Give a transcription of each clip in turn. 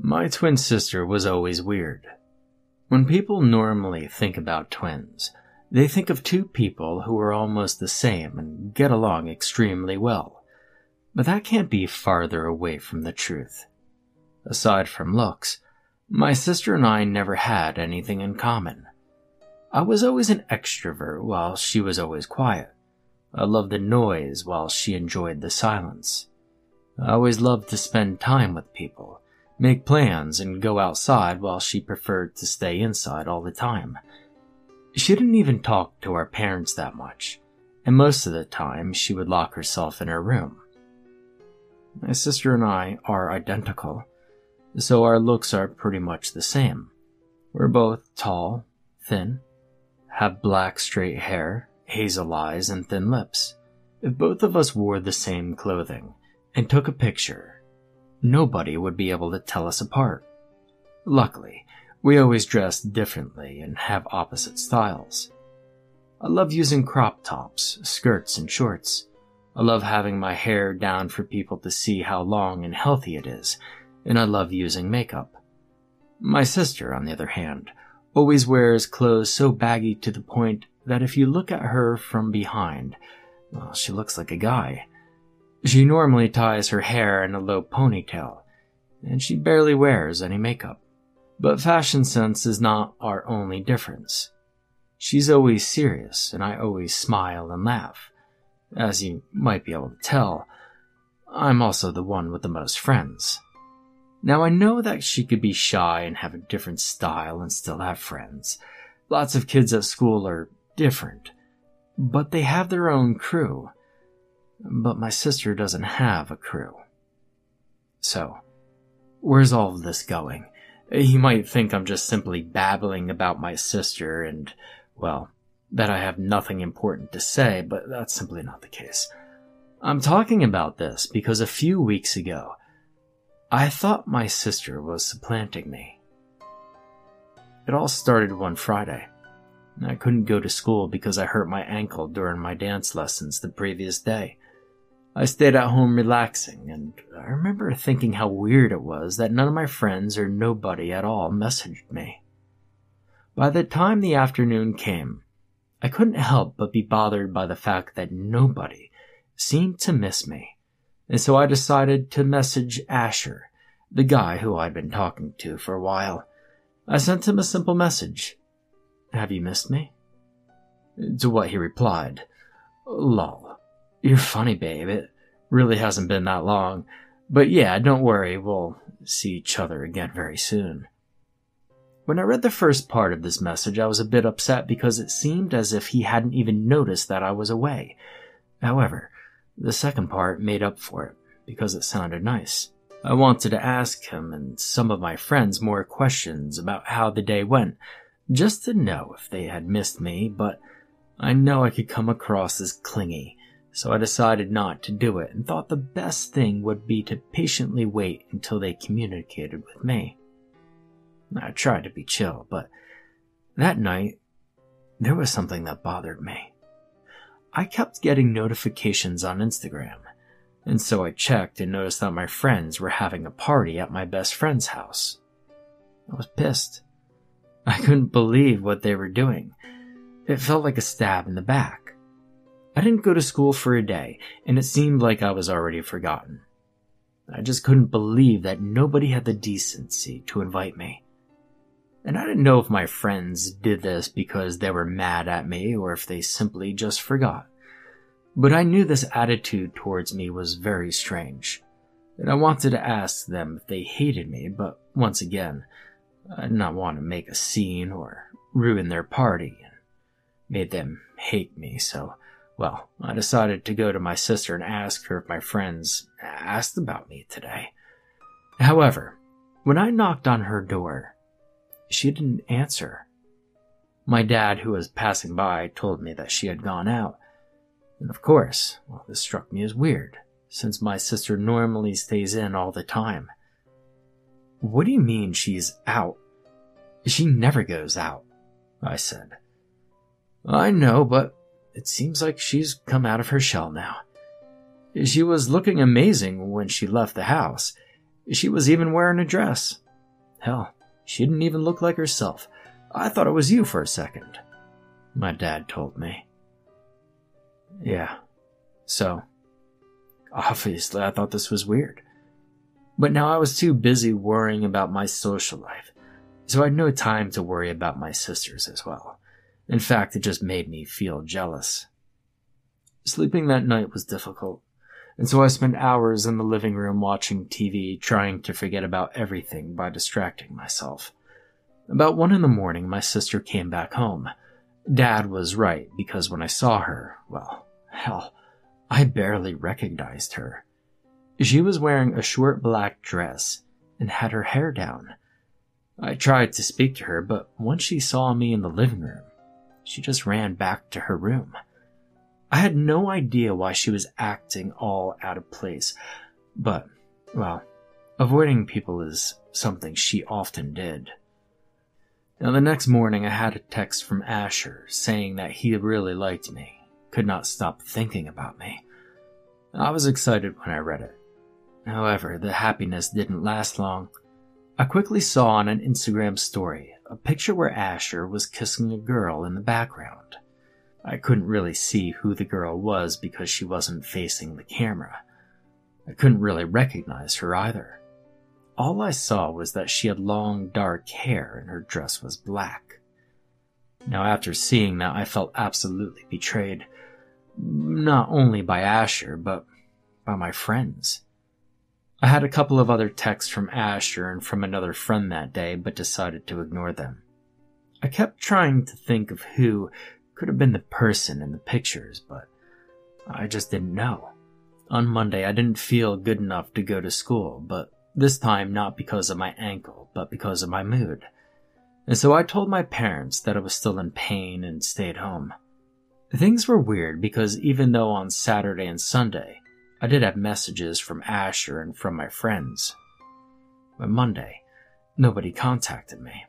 My twin sister was always weird. When people normally think about twins, they think of two people who are almost the same and get along extremely well. But that can't be farther away from the truth. Aside from looks, my sister and I never had anything in common. I was always an extrovert while she was always quiet. I loved the noise while she enjoyed the silence. I always loved to spend time with people make plans, and go outside while she preferred to stay inside all the time. She didn't even talk to our parents that much, and most of the time she would lock herself in her room. My sister and I are identical, so our looks are pretty much the same. We're both tall, thin, have black straight hair, hazel eyes, and thin lips. If both of us wore the same clothing and took a picture, nobody would be able to tell us apart. Luckily, we always dress differently and have opposite styles. I love using crop tops, skirts, and shorts. I love having my hair down for people to see how long and healthy it is, and I love using makeup. My sister, on the other hand, always wears clothes so baggy to the point that if you look at her from behind, well, she looks like a guy. She normally ties her hair in a low ponytail, and she barely wears any makeup. But fashion sense is not our only difference. She's always serious, and I always smile and laugh. As you might be able to tell, I'm also the one with the most friends. Now I know that she could be shy and have a different style and still have friends. Lots of kids at school are different, but they have their own crew. But my sister doesn't have a crew. So, where's all of this going? You might think I'm just simply babbling about my sister and, well, that I have nothing important to say, but that's simply not the case. I'm talking about this because a few weeks ago, I thought my sister was supplanting me. It all started one Friday. I couldn't go to school because I hurt my ankle during my dance lessons the previous day. I stayed at home relaxing, and I remember thinking how weird it was that none of my friends or nobody at all messaged me. By the time the afternoon came, I couldn't help but be bothered by the fact that nobody seemed to miss me, and so I decided to message Asher, the guy who I'd been talking to for a while. I sent him a simple message. Have you missed me? To what he replied, Lol. You're funny, babe. It really hasn't been that long. But yeah, don't worry, we'll see each other again very soon. When I read the first part of this message, I was a bit upset because it seemed as if he hadn't even noticed that I was away. However, the second part made up for it because it sounded nice. I wanted to ask him and some of my friends more questions about how the day went, just to know if they had missed me, but I know I could come across as clingy, so I decided not to do it and thought the best thing would be to patiently wait until they communicated with me. I tried to be chill, but that night, there was something that bothered me. I kept getting notifications on Instagram, and so I checked and noticed that my friends were having a party at my best friend's house. I was pissed. I couldn't believe what they were doing. It felt like a stab in the back. I didn't go to school for a day, and it seemed like I was already forgotten. I just couldn't believe that nobody had the decency to invite me. And I didn't know if my friends did this because they were mad at me or if they simply just forgot. But I knew this attitude towards me was very strange, and I wanted to ask them if they hated me, but once again, I did not want to make a scene or ruin their party and made them hate me, so well, I decided to go to my sister and ask her if my friends asked about me today. However, when I knocked on her door, she didn't answer. My dad, who was passing by, told me that she had gone out. And of course, well, this struck me as weird, since my sister normally stays in all the time. What do you mean she's out? She never goes out, I said. I know, but it seems like she's come out of her shell now. She was looking amazing when she left the house. She was even wearing a dress. Hell, she didn't even look like herself. I thought it was you for a second. My dad told me. Yeah. So, obviously, I thought this was weird. But now I was too busy worrying about my social life, so I had no time to worry about my sisters as well. In fact, it just made me feel jealous. Sleeping that night was difficult, and so I spent hours in the living room watching TV, trying to forget about everything by distracting myself. About one in the morning, my sister came back home. Dad was right, because when I saw her, well, hell, I barely recognized her. She was wearing a short black dress and had her hair down. I tried to speak to her, but once she saw me in the living room, she just ran back to her room. I had no idea why she was acting all out of place, but, well, avoiding people is something she often did. Now, the next morning, I had a text from Asher saying that he really liked me, could not stop thinking about me. I was excited when I read it. However, the happiness didn't last long. I quickly saw on an Instagram story a picture where Asher was kissing a girl in the background. I couldn't really see who the girl was because she wasn't facing the camera. I couldn't really recognize her either. All I saw was that she had long dark hair and her dress was black. Now, after seeing that, I felt absolutely betrayed. Not only by Asher, but by my friends. I had a couple of other texts from Asher and from another friend that day, but decided to ignore them. I kept trying to think of who could have been the person in the pictures, but I just didn't know. On Monday, I didn't feel good enough to go to school, but this time not because of my ankle, but because of my mood. And so I told my parents that I was still in pain and stayed home. Things were weird because even though on Saturday and Sunday I did have messages from Asher and from my friends. But Monday, nobody contacted me.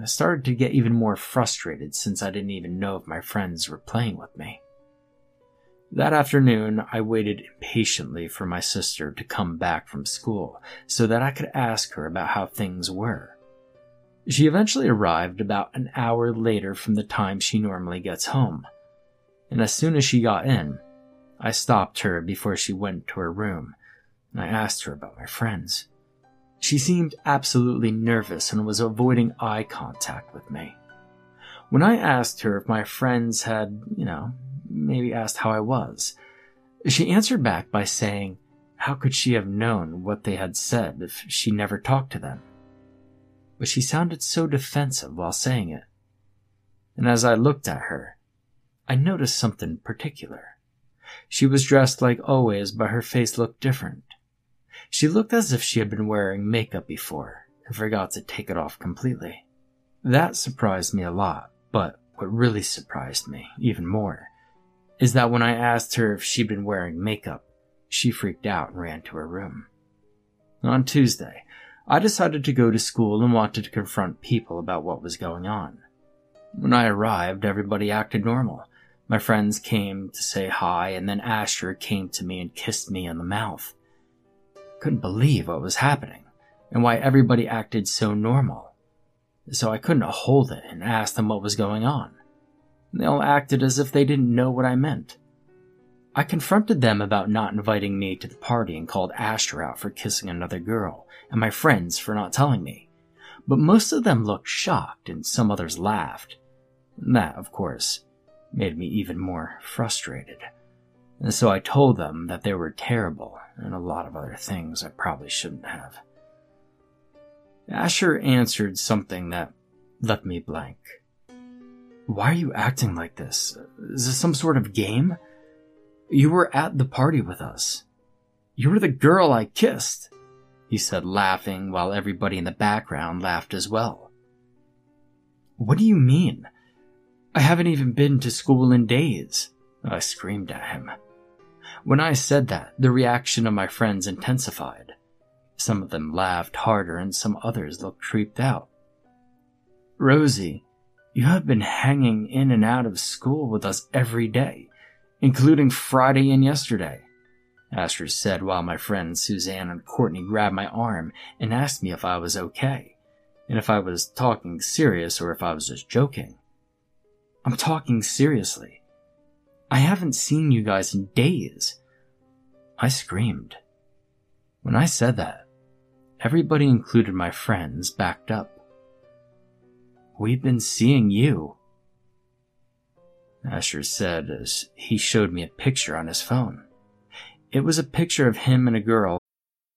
I started to get even more frustrated since I didn't even know if my friends were playing with me. That afternoon, I waited impatiently for my sister to come back from school so that I could ask her about how things were. She eventually arrived about an hour later from the time she normally gets home, and as soon as she got in, I stopped her before she went to her room, and I asked her about my friends. She seemed absolutely nervous and was avoiding eye contact with me. When I asked her if my friends had, you know, maybe asked how I was, she answered back by saying, how could she have known what they had said if she never talked to them? But she sounded so defensive while saying it. And as I looked at her, I noticed something particular. She was dressed like always, but her face looked different. She looked as if she had been wearing makeup before and forgot to take it off completely. That surprised me a lot, but what really surprised me even more is that when I asked her if she'd been wearing makeup, she freaked out and ran to her room. On Tuesday, I decided to go to school and wanted to confront people about what was going on. When I arrived, everybody acted normal. My friends came to say hi, and then Asher came to me and kissed me on the mouth. Couldn't believe what was happening, and why everybody acted so normal. So I couldn't hold it and asked them what was going on. They all acted as if they didn't know what I meant. I confronted them about not inviting me to the party and called Asher out for kissing another girl, and my friends for not telling me. But most of them looked shocked, and some others laughed. That, of course, made me even more frustrated. And so I told them that they were terrible and a lot of other things I probably shouldn't have. Asher answered something that left me blank. Why are you acting like this? Is this some sort of game? You were at the party with us. You were the girl I kissed. he said, laughing while everybody in the background laughed as well. What do you mean? I haven't even been to school in days, I screamed at him. When I said that, the reaction of my friends intensified. Some of them laughed harder and some others looked creeped out. Rosie, you have been hanging in and out of school with us every day, including Friday and yesterday. Asher said while my friends Suzanne and Courtney grabbed my arm and asked me if I was okay, and if I was talking serious or if I was just joking. I'm talking seriously. I haven't seen you guys in days. I screamed. When I said that, everybody, included my friends, backed up. We've been seeing you, Asher said as he showed me a picture on his phone. It was a picture of him and a girl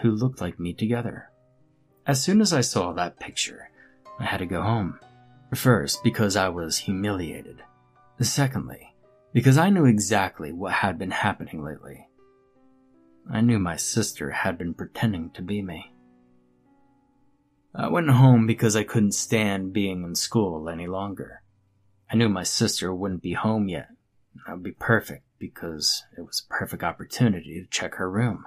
who looked like me together. As soon as I saw that picture, I had to go home. First, because I was humiliated. Secondly, because I knew exactly what had been happening lately. I knew my sister had been pretending to be me. I went home because I couldn't stand being in school any longer. I knew my sister wouldn't be home yet. That would be perfect because it was a perfect opportunity to check her room.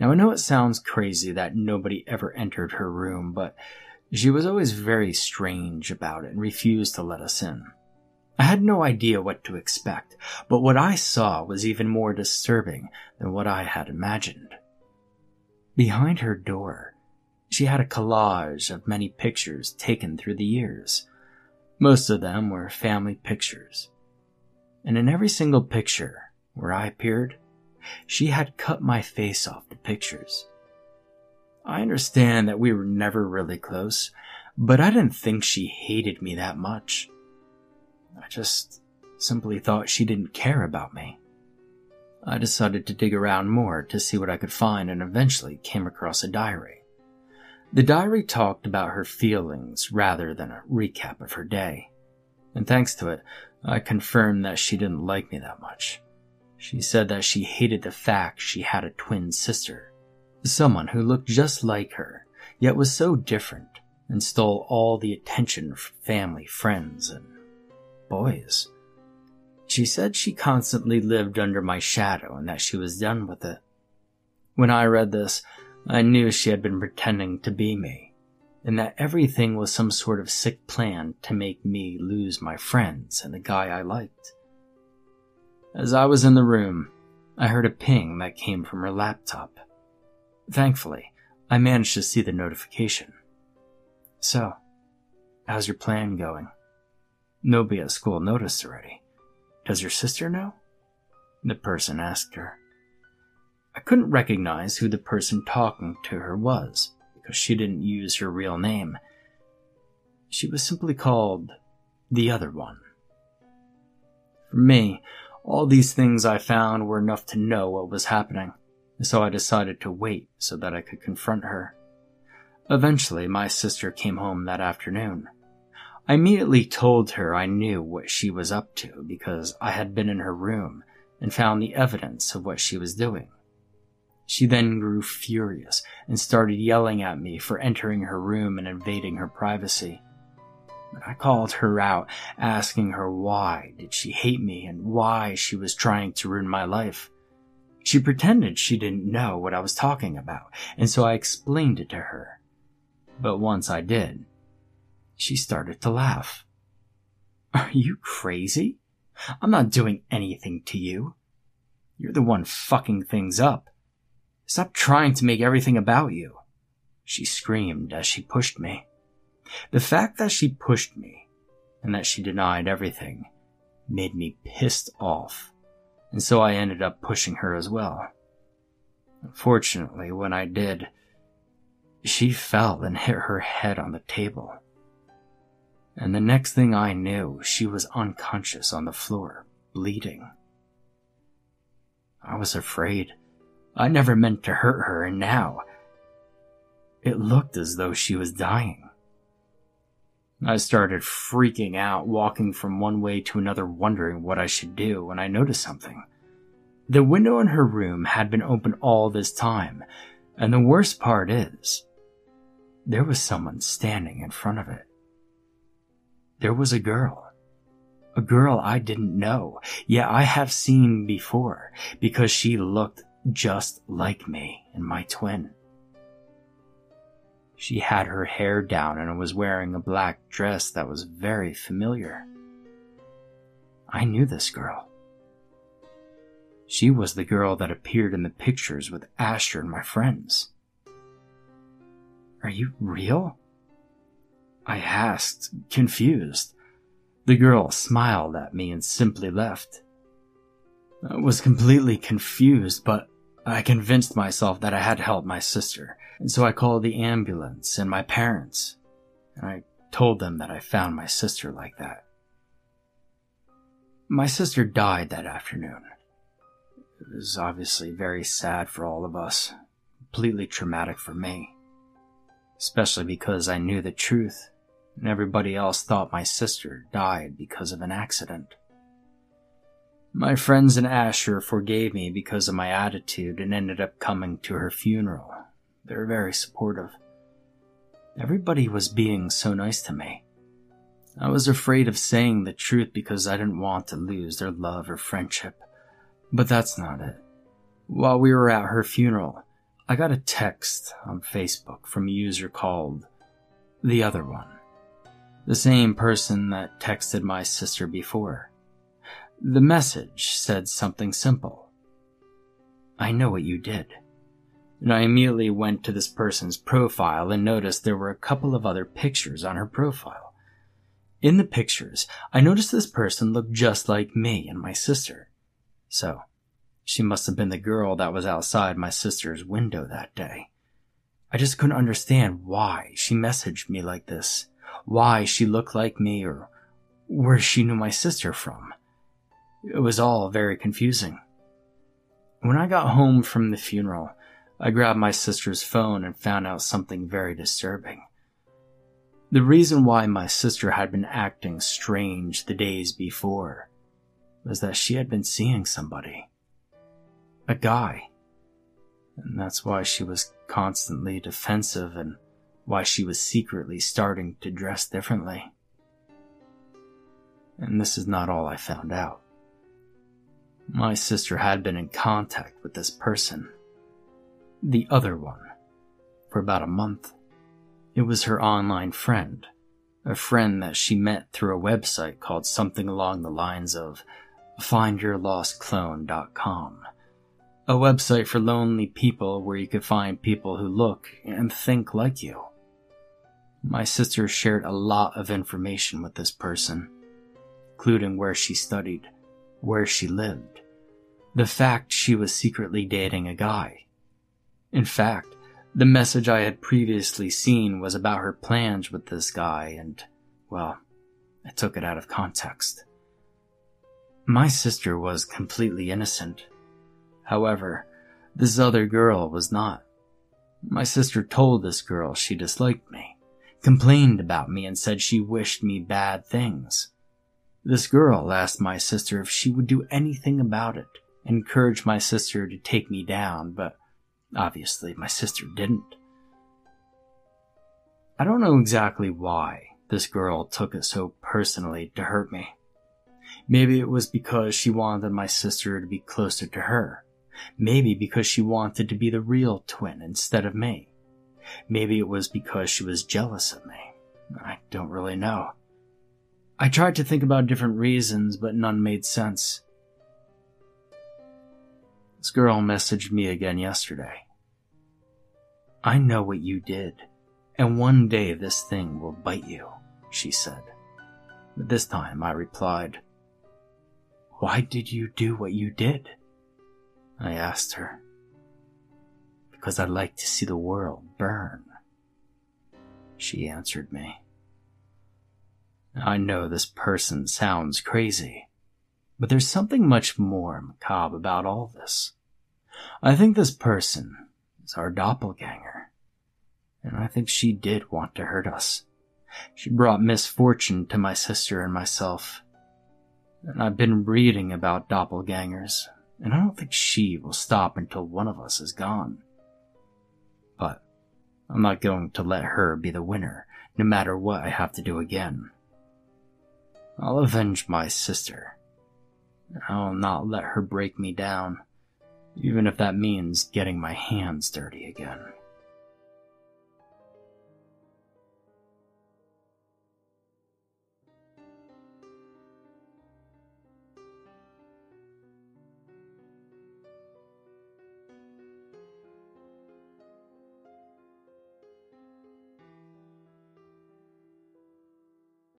Now, I know it sounds crazy that nobody ever entered her room, but she was always very strange about it and refused to let us in. I had no idea what to expect, but what I saw was even more disturbing than what I had imagined. Behind her door, she had a collage of many pictures taken through the years. Most of them were family pictures. And in every single picture where I appeared, she had cut my face off the pictures. I understand that we were never really close, but I didn't think she hated me that much. I just simply thought she didn't care about me. I decided to dig around more to see what I could find and eventually came across a diary. The diary talked about her feelings rather than a recap of her day. And thanks to it, I confirmed that she didn't like me that much. She said that she hated the fact she had a twin sister, someone who looked just like her, yet was so different and stole all the attention from family, friends, and boys. She said she constantly lived under my shadow and that she was done with it. When I read this, I knew she had been pretending to be me, and that everything was some sort of sick plan to make me lose my friends and the guy I liked. As I was in the room, I heard a ping that came from her laptop. Thankfully, I managed to see the notification. So, how's your plan going? Nobody at school noticed already. Does your sister know? The person asked her. I couldn't recognize who the person talking to her was because she didn't use her real name. She was simply called the other one. For me, all these things I found were enough to know what was happening, so I decided to wait so that I could confront her. Eventually, my sister came home that afternoon. I immediately told her I knew what she was up to because I had been in her room and found the evidence of what she was doing. She then grew furious and started yelling at me for entering her room and invading her privacy. I called her out, asking her why did she hate me and why she was trying to ruin my life. She pretended she didn't know what I was talking about, and so I explained it to her. But once I did, she started to laugh. Are you crazy? I'm not doing anything to you. You're the one fucking things up. Stop trying to make everything about you. She screamed as she pushed me. The fact that she pushed me and that she denied everything made me pissed off, and so I ended up pushing her as well. Unfortunately, when I did, She fell and hit her head on the table. And the next thing I knew, she was unconscious on the floor, bleeding. I was afraid. I never meant to hurt her, and now it looked as though she was dying. I started freaking out, walking from one way to another, wondering what I should do, when I noticed something. The window in her room had been open all this time, and the worst part is, there was someone standing in front of it. There was a girl. A girl I didn't know, yet I have seen before, because she looked just like me and my twin. She had her hair down and was wearing a black dress that was very familiar. I knew this girl. She was the girl that appeared in the pictures with Asher and my friends. Are you real? I asked, confused. The girl smiled at me and simply left. I was completely confused, but I convinced myself that I had to help my sister, and so I called the ambulance and my parents, and I told them that I found my sister like that. My sister died that afternoon. It was obviously very sad for all of us, completely traumatic for me, especially because I knew the truth, and everybody else thought my sister died because of an accident. My friends and Asher forgave me because of my attitude and ended up coming to her funeral. They were very supportive. Everybody was being so nice to me. I was afraid of saying the truth because I didn't want to lose their love or friendship. But that's not it. While we were at her funeral, I got a text on Facebook from a user called The Other One. The same person that texted my sister before. The message said something simple. I know what you did. And I immediately went to this person's profile and noticed there were a couple of other pictures on her profile. In the pictures, I noticed this person looked just like me and my sister. So, she must have been the girl that was outside my sister's window that day. I just couldn't understand why she messaged me like this, why she looked like me, or where she knew my sister from. It was all very confusing. When I got home from the funeral, I grabbed my sister's phone and found out something very disturbing. The reason why my sister had been acting strange the days before was that she had been seeing somebody. A guy. And that's why she was constantly defensive and why she was secretly starting to dress differently. And this is not all I found out. My sister had been in contact with this person. The other one. For about a month. It was her online friend. A friend that she met through a website called something along the lines of findyourlostclone.com. A website for lonely people where you could find people who look and think like you. My sister shared a lot of information with this person, including where she studied, where she lived, the fact she was secretly dating a guy. In fact, the message I had previously seen was about her plans with this guy, and, well, I took it out of context. My sister was completely innocent. However, this other girl was not. My sister told this girl she disliked me, complained about me, and said she wished me bad things. This girl asked my sister if she would do anything about it, encouraged my sister to take me down, but obviously my sister didn't. I don't know exactly why this girl took it so personally to hurt me. Maybe it was because she wanted my sister to be closer to her. Maybe because she wanted to be the real twin instead of me. Maybe it was because she was jealous of me. I don't really know. I tried to think about different reasons, but none made sense. This girl messaged me again yesterday. I know what you did, and one day this thing will bite you, she said. But this time I replied, Why did you do what you did? I asked her. Because I like to see the world burn, she answered me. I know this person sounds crazy, but there's something much more macabre about all this. I think this person is our doppelganger, and I think she did want to hurt us. She brought misfortune to my sister and myself. And I've been reading about doppelgangers, and I don't think she will stop until one of us is gone. But I'm not going to let her be the winner, no matter what I have to do again. I'll avenge my sister. I'll not let her break me down, even if that means getting my hands dirty again.